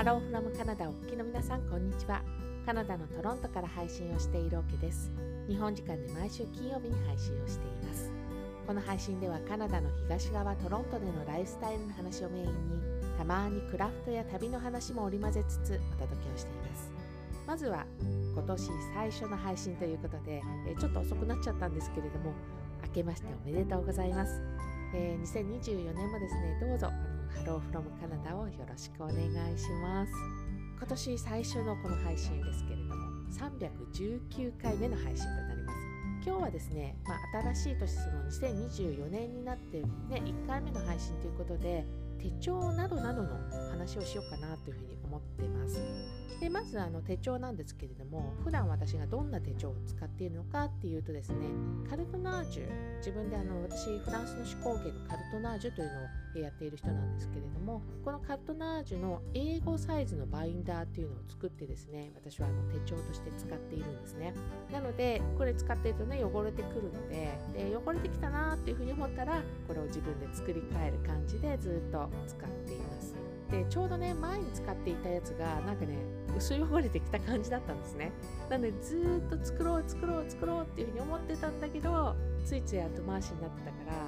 ハローフロムカナダお聞きの皆さんこんにちは。カナダのトロントから配信をしているオケです。日本時間で毎週金曜日に配信をしています。この配信ではカナダの東側トロントでのライフスタイルの話をメインにたまにクラフトや旅の話も織り交ぜつつお届けをしています。まずは今年最初の配信ということで、えちょっと遅くなっちゃったんですけれども明けましておめでとうございます、えー、2024年もですねどうぞあのハローフロムカナダをよろしくお願いします。今年最初のこの配信ですけれども319回目の配信となります。今日はですね、まあ、新しい年その2024年になってね1回目の配信ということで手帳などなどの話をしようかなというふうに思ってます。でまずあの手帳なんですけれども普段私がどんな手帳を使っているのかっていうとですねカルトナージュ。自分であの私フランスの手工芸のカルトナージュというのをやっている人なんですけれどもこのカルトナージュの英語サイズのバインダーっていうのを作ってですね私はあの手帳として使っているんですね。なのでこれ使ってるとね汚れてくるのでで汚れてきたなっていうふうに思ったらこれを自分で作り変える感じでずっと使っています。でちょうどね前に使っていたやつがなんかね薄汚れてきた感じだったんですね。なのでずっと作ろう作ろう作ろうっていうふうに思ってたんだけどついつい後回しになってたからあ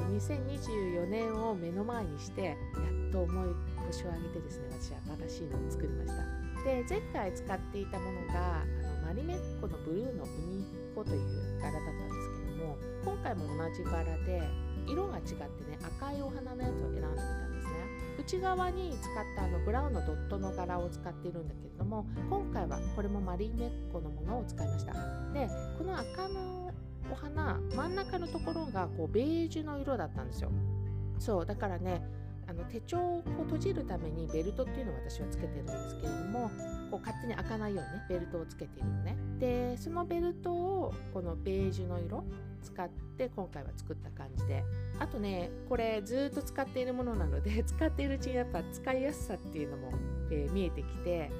の本当2024年を目の前にしてやっと思い腰を上げてですね私は新しいのを作りました。で前回使っていたものがあのマリメッコのブルーのウニッコという柄だったんですけども今回も同じ柄で色が違ってね赤いお花のやつを選んでみたんですね。内側に使ったあのブラウンのドットの柄を使っているんだけれども今回はこれもマリメッコのものを使いました。でこの赤のお花真ん中のところがこうベージュの色だったんですよ。そうだからねあの手帳を閉じるためにベルトっていうのを私はつけてるんですけれどもこう勝手に開かないようにねベルトをつけているのね。でそのベルトをこのベージュの色使って今回は作った感じで。あとねこれずっと使っているものなので 使っているうちにやっぱ使いやすさっていうのも、えー、見えてきて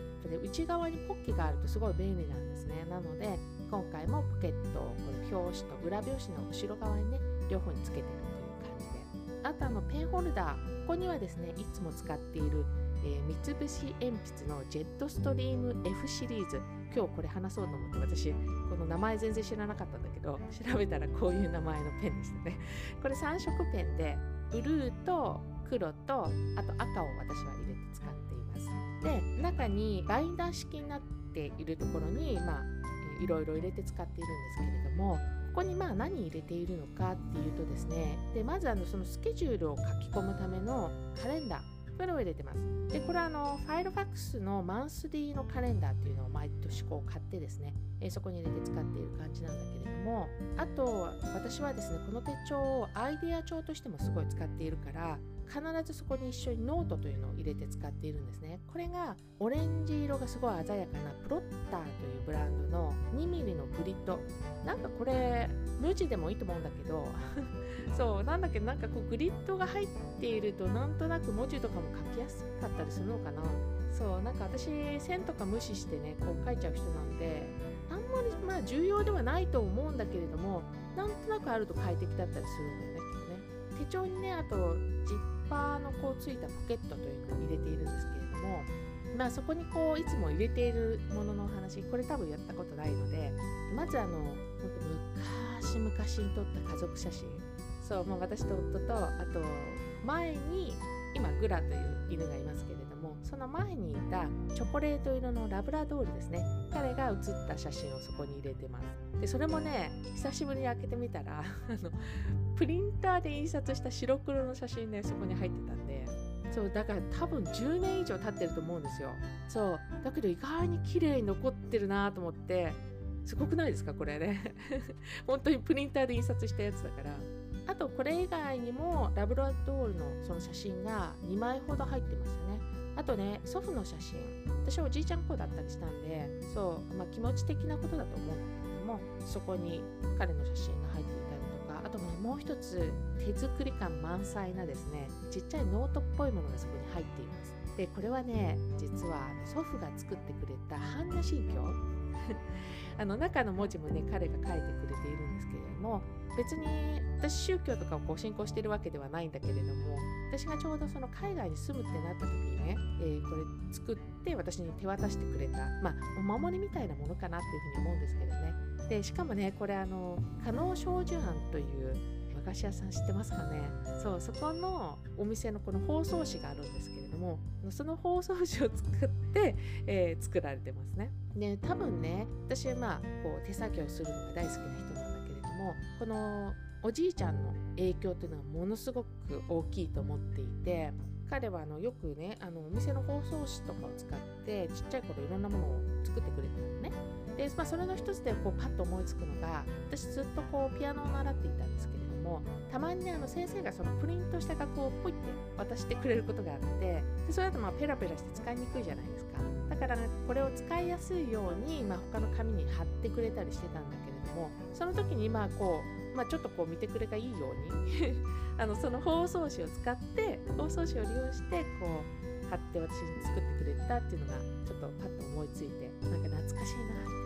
内側にポッケがあるとすごい便利なんですね。なので今回もポケットをこの表紙と裏表紙の後ろ側にね両方につけてるという感じで。あとあのペンホルダーここにはですねいつも使っているえー、三菱鉛筆のジェットストリーム F シリーズ。今日これ話そうと思って私この名前全然知らなかったんだけど調べたらこういう名前のペンでしたね。これ3色ペンでブルーと黒とあと赤を私は入れて使っています。で中にバインダー式になっているところにまあいろいろ入れて使っているんですけれどもここにまあ何入れているのかっていうとですねでまずあのそのスケジュールを書き込むためのカレンダーこれを入れてます。で、これはあの、ファイロファックスのマンスリーのカレンダーっていうのを毎年こう買ってですね、え、そこに入れて使っている感じなんだけれども、あと、私はですね、この手帳をアイデア帳としてもすごい使っているから、必ずそこに一緒にノートというのを入れて使っているんですね。これがオレンジ色がすごい鮮やかなプロッターというブランドの 2mm のグリッド。なんかこれ無地でもいいと思うんだけど そうなんだけどなんかこうグリッドが入っているとなんとなく文字とかも書きやすかったりするのかなそうなんか私線とか無視してねこう書いちゃう人なんであんまりまあ重要ではないと思うんだけれどもなんとなくあると快適だったりするんだよねきっとね手帳にねあとジッパーのこうついたポケットというのを入れているんですけれどもまあそこにこういつも入れているものの話これ多分やったことないのでまずあの昔昔に撮った家族写真。そうもう私と夫とあと前に今グラという犬がいますけれどもその前にいたチョコレート色のラブラドールですね。彼が写った写真をそこに入れてます。でそれもね久しぶりに開けてみたら あのプリンターで印刷した白黒の写真ねそこに入ってたんで。そうだから多分10年以上経ってると思うんですよ。そう。だけど意外に綺麗に残ってるなと思って。すごくないですかこれね。本当にプリンターで印刷したやつだからあとこれ以外にもラブラドールのその写真が2枚ほど入ってましたね。あとね祖父の写真。私はおじいちゃん子だったりしたんでそう、まあ、気持ち的なことだと思うんだけれどもそこに彼の写真が入っていたりとか。あとねもう一つ手作り感満載なですねちっちゃいノートっぽいものがそこに入っています。でこれはね実は祖父が作ってくれた般若心経 あの中の文字もね彼が書いてくれているんですけれども別に私宗教とかをこう信仰してるわけではないんだけれども私がちょうどその海外に住むってなった時にね、えー、これ作って私に手渡してくれたまあお守りみたいなものかなっていうふうに思うんですけどね。でしかもねこれあの加納少女庵という和菓子屋さん知ってますかね？そうそこのお店のこの包装紙があるんですけれどもその包装紙を作って、えー、作られてますね。で多分ね私はまあこう手作業するのが大好きな人なんだけれどもこのおじいちゃんの影響というのはものすごく大きいと思っていて彼はあのよくねあのお店の包装紙とかを使ってちっちゃい頃いろんなものを作ってくれたのね。で、まあ、それの一つでこうパッと思いつくのが私ずっとこうピアノを習っていたんですけれどもたまにねあの先生がそのプリントした楽譜をポイって渡してくれることがあってでそれだとまあペラペラして使いにくいじゃないですか。だから、ね、これを使いやすいように、まあ、他の紙に貼ってくれたりしてたんだけれどもその時にまあこう、まあ、ちょっとこう見てくれがいいように あのその包装紙を使って包装紙を利用してこう貼って私に作ってくれたっていうのがちょっとパッと思いついてなんか懐かしいなって。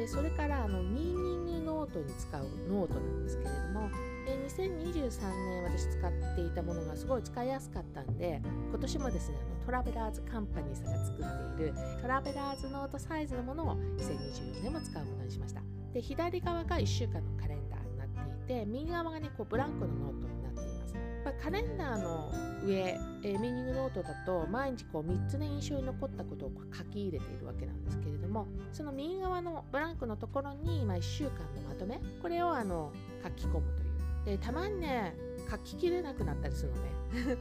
でそれからあのミーニングノートに使うノートなんですけれども、え2023年私使っていたものがすごい使いやすかったんで今年もですねあのトラベラーズカンパニーさんが作っているトラベラーズノートサイズのものを2024年も使うことにしました。で左側が1週間のカレンダーになっていて右側がねこうブランクのノートになっています、まあ、カレンダーの上、えー、ミーニングノートだと毎日こう3つの印象に残ったことを書き入れているわけなんですけれどもその右側のブランクのところに、まあ、1週間のまとめこれをあの書き込むという。でたまにね書ききれなくなったりするのね。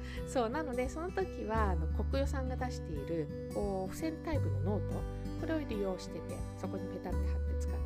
そうなのでその時はあのコクヨさんが出しているこう付箋タイプのノートこれを利用しててそこにペタって貼って使って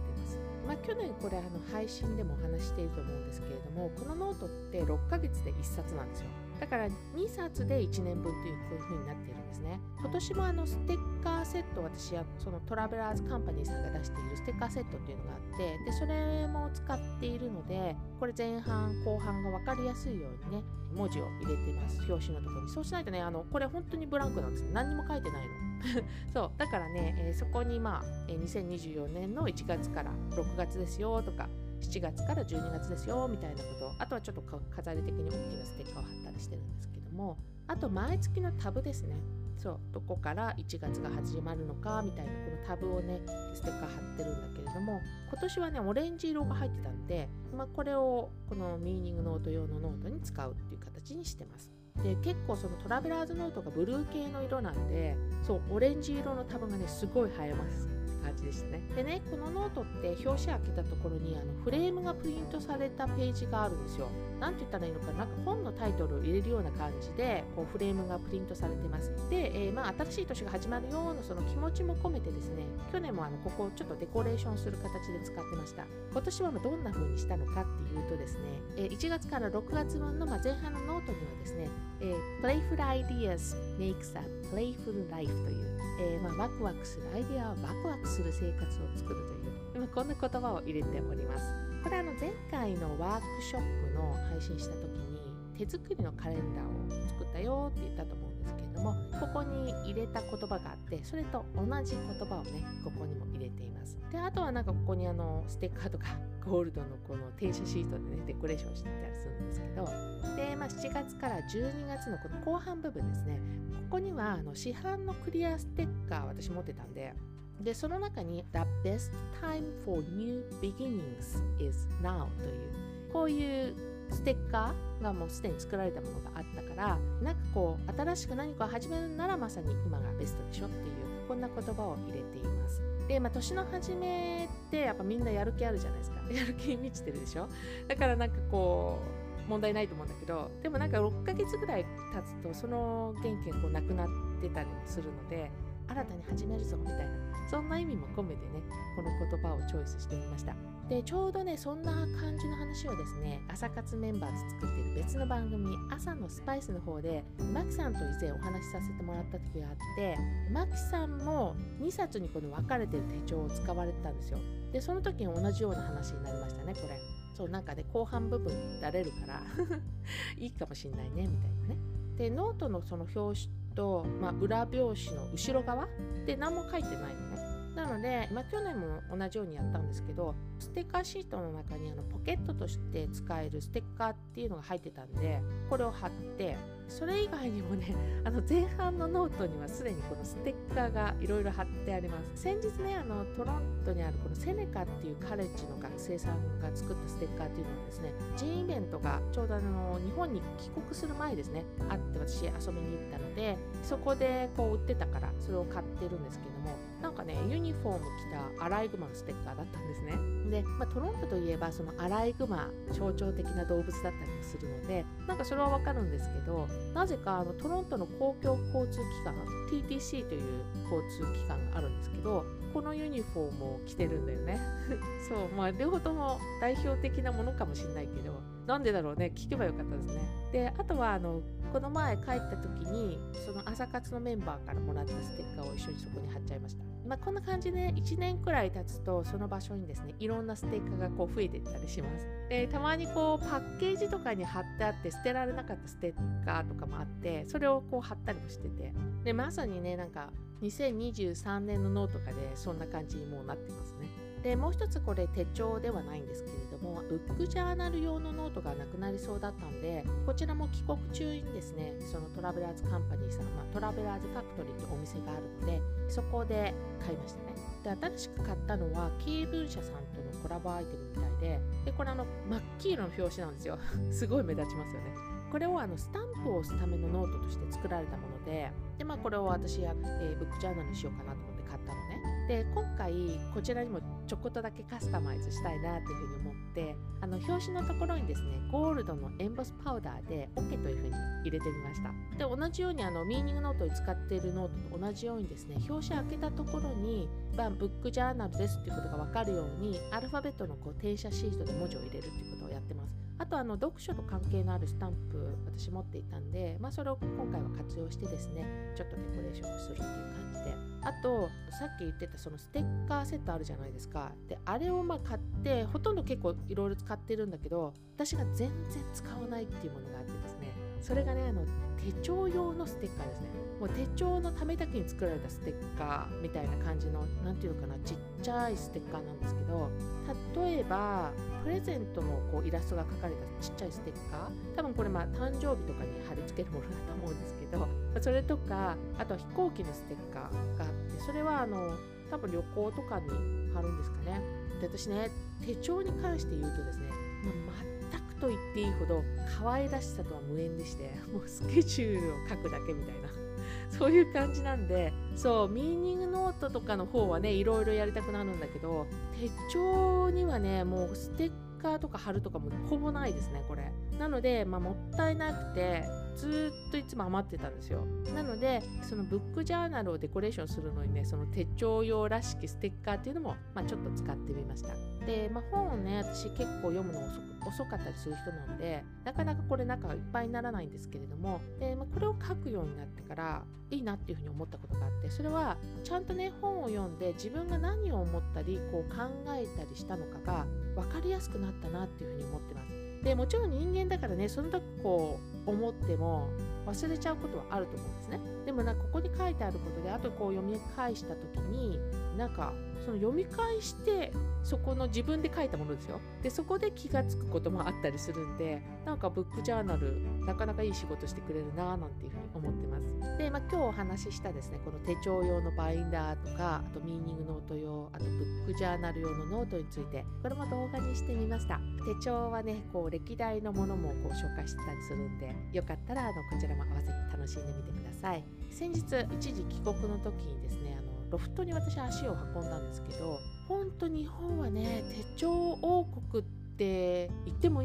ま、あ、去年これあの配信でもお話していると思うんですけれどもこのノートって6ヶ月で1冊なんですよ。だから2冊で1年分というこういう風になっているんですね。今年もあのステッカーセット私はそのトラベラーズカンパニーさんが出しているステッカーセットっていうのがあってでそれも使っているのでこれ前半後半が分かりやすいようにね文字を入れています。表紙のところに。そうしないとねあのこれ本当にブランクなんです何にも書いてないの。そう。だからね、えー、そこにまあ、えー、2024年の1月から6月ですよとか7月から12月ですよみたいなこと。あとはちょっと飾り的に大きなステッカーを貼ったりしてるんですけども。あと毎月のタブですね。そう。どこから1月が始まるのかみたいなこのタブをねステッカー貼ってるんだけれども。今年はねオレンジ色が入ってたんで、まあ、これをこのミーニングノート用のノートに使うっていう形にしてます。で結構そのトラベラーズノートがブルー系の色なんでそうオレンジ色のタブがねすごい映えます。感じでしたね。でね、このノートって表紙開けたところにあのフレームがプリントされたページがあるんですよ。何て言ったらいいのかな、んか本のタイトルを入れるような感じでこうフレームがプリントされてます。で、えー、まあ、新しい年が始まるようなその気持ちも込めてですね、去年もあのここをちょっとデコレーションする形で使ってました。今年はどんな風にしたのかっいうとですね、え、1月から6月分のま前半のノートにはですね、え、Playful Ideas makes a playful life という、え、ま、ワクワクするアイデアはワクワクする生活を作るという、こんな言葉を入れております。これあの前回のワークショップの配信した時に手作りのカレンダーを作ったよって言ったと思うんですけれどもここに入れた言葉があってそれと同じ言葉をねここにも入れています。であとはなんかここにあのステッカーとか ゴールドのこの停車シートでねデコレーションしてたりするんですけどで、まあ、7月から12月のこの後半部分ですねここにはあの市販のクリアステッカー私持ってたんででその中に The best time for new beginnings is now というこういうステッカーがもうすでに作られたものがあったからなんかこう新しく何かを始めるならまさに今がベストでしょっていうこんな言葉を入れています。で、まあ、年の初めってやっぱみんなやる気あるじゃないですか。やる気に満ちてるでしょ？だからなんかこう問題ないと思うんだけどでもなんか6ヶ月ぐらい経つとその元気がこうなくなってたりもするので新たに始めるぞみたいなそんな意味も込めてねこの言葉をチョイスしてみました。でちょうどねそんな感じの話をですね朝活メンバーで作っている別の番組朝のスパイスの方でマキさんと以前お話しさせてもらった時があってマキさんも2冊にこの分かれてる手帳を使われてたんですよ。でその時に同じような話になりましたねこれ。そうなんかね後半部分られるから いいかもしんないねみたいなね。でノートのその表紙と、まあ、裏表紙の後ろ側で何も書いてないのね。なので、まあ、去年も同じようにやったんですけどステッカーシートの中にあのポケットとして使えるステッカーっていうのが入ってたんでこれを貼ってそれ以外にもね あの前半のノートにはすでにこのステッカーがいろいろ貼ってあります。先日ねあのトロントにあるこのセネカっていうカレッジの学生さんが作ったステッカーっていうのはですね zine イベントがちょうどあの日本に帰国する前ですねあって私遊びに行ったのでそこでこう売ってたからそれを買ってるんですけどもなんかねユニフォーム着たアライグマのステッカーだったんですね。で、まあ、トロントといえばそのアライグマ象徴的な動物だったりもするのでなんかそれはわかるんですけどなぜかあのトロントの公共交通機関 TTC という交通機関があるんですけどこのユニフォームを着てるんだよね。そうまあ両方とも代表的なものかもしれないけどなんでだろうね聞けばよかったですね。であとはあのこの前帰った時にその朝活のメンバーからもらったステッカーを一緒にそこに貼っちゃいました。まあ、こんな感じで1年くらい経つとその場所にですねいろんなステッカーがこう増えてったりします。でたまにこうパッケージとかに貼ってあって捨てられなかったステッカーとかもあってそれをこう貼ったりもしてて。でまさにねなんか2023年のノートとかでそんな感じにもうなってますね。でもう一つこれ手帳ではないんですけれどもブックジャーナル用のノートがなくなりそうだったんでこちらも帰国中にですねそのトラベラーズカンパニーさん、まあ、トラベラーズファクトリーというお店があるのでそこで買いましたね。で新しく買ったのは恵文社さんとのコラボアイテムみたいででこれあの真っ黄色の表紙なんですよ。すごい目立ちますよね。これをあのスタンプを押すためのノートとして作られたものでで、まあ、これを私は、えー、ブックジャーナルにしようかなと思って買ったのね。で今回こちらにもちょこっとだけカスタマイズしたいなというふうに思ってあの表紙のところにですねゴールドのエンボスパウダーで OK というふうに入れてみました。で同じようにあのミーニングノートに使っているノートと同じようにですね表紙開けたところにバンブックジャーナルですっていうことが分かるようにアルファベットのこう転写シートで文字を入れるっていうことをやってます。あとあの読書と関係のあるスタンプ私持っていたんで、まあ、それを今回は活用してですねちょっとデコレーションをするっていう感じで。あとさっき言ってたそのステッカーセットあるじゃないですか。であれをま買ってほとんど結構いろいろ使ってるんだけど私が全然使わないっていうものがあってですね。それがねあの手帳用のステッカーですね。もう手帳のためだけに作られたステッカーみたいな感じの何ていうのかなちっちゃいステッカーなんですけど例えばプレゼントのこうイラストが描かれたちっちゃいステッカー。多分これまあ誕生日とかに貼り付けるものだと思うんですけどそれとかあとは飛行機のステッカーがあってそれはあの多分旅行とかに貼るんですかね。で私ね手帳に関して言うとですね、まあ、全くと言っていいほど可愛らしさとは無縁でしてもうスケジュールを書くだけみたいな そういう感じなんでそうミーニングノートとかの方はねいろいろやりたくなるんだけど手帳にはねもうステッカーとか貼るとかもほぼないですねこれ。なので、まあ、もったいなくてずっといつも余ってたんですよ。なのでそのブックジャーナルをデコレーションするのにねその手帳用らしきステッカーっていうのも、まあ、ちょっと使ってみました。で、まあ、本をね私結構読むの遅遅かったりする人なのでなかなかこれ中いっぱいにならないんですけれどもで、まあ、これを書くようになってからいいなっていうふうに思ったことがあってそれはちゃんとね本を読んで自分が何を思ったりこう考えたりしたのかが分かりやすくなったなっていうふうに思ってます。でもちろん人間だからねその時こう思っても忘れちゃうことはあると思うんですね。でもなここに書いてあることであとこう読み返した時になんかその読み返してそこの自分で書いたものですよ。でそこで気がつくこともあったりするんでなんかブックジャーナルなかなかいい仕事してくれるなぁなんていうふうに思ってます。で、まあ、今日お話ししたですねこの手帳用のバインダーとかあとミーニングノート用あとブックジャーナル用のノートについてこれも動画にしてみました。手帳はねこう歴代のものもこう紹介してたりするんでよかったらあのこちらも合わせて楽しんでみてください。先日一時帰国の時にですねあのロフトに私足を運んだんですけど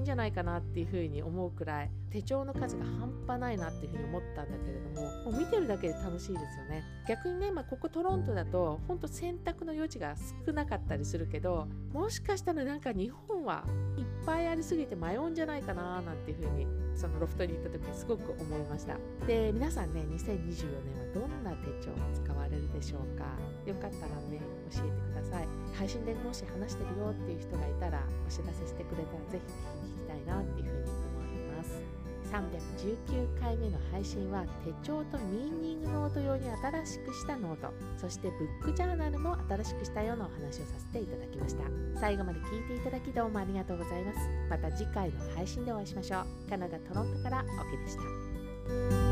じゃないかなっていうふうに思うくらい手帳の数が半端ないなっていうふうに思ったんだけれどももう見てるだけで楽しいですよね。逆にね、まあ、ここトロントだと本当選択の余地が少なかったりするけどもしかしたらなんか日本はいっぱいありすぎて迷うんじゃないかななんていうふうにそのロフトに行った時にすごく思いました。で皆さんね2024年はどんな手帳を使われるでしょうか？よかったらね教えてください。配信でもし話してるよっていう人がいたらお知らせしてくれたらぜひ聞きたいなっていうふうに思います。319回目の配信は手帳とミーニングノート用に新しくしたノートそしてブックジャーナルも新しくしたようなお話をさせていただきました。最後まで聞いていただきどうもありがとうございます。また次回の配信でお会いしましょう。カナダ・トロントからオケでした。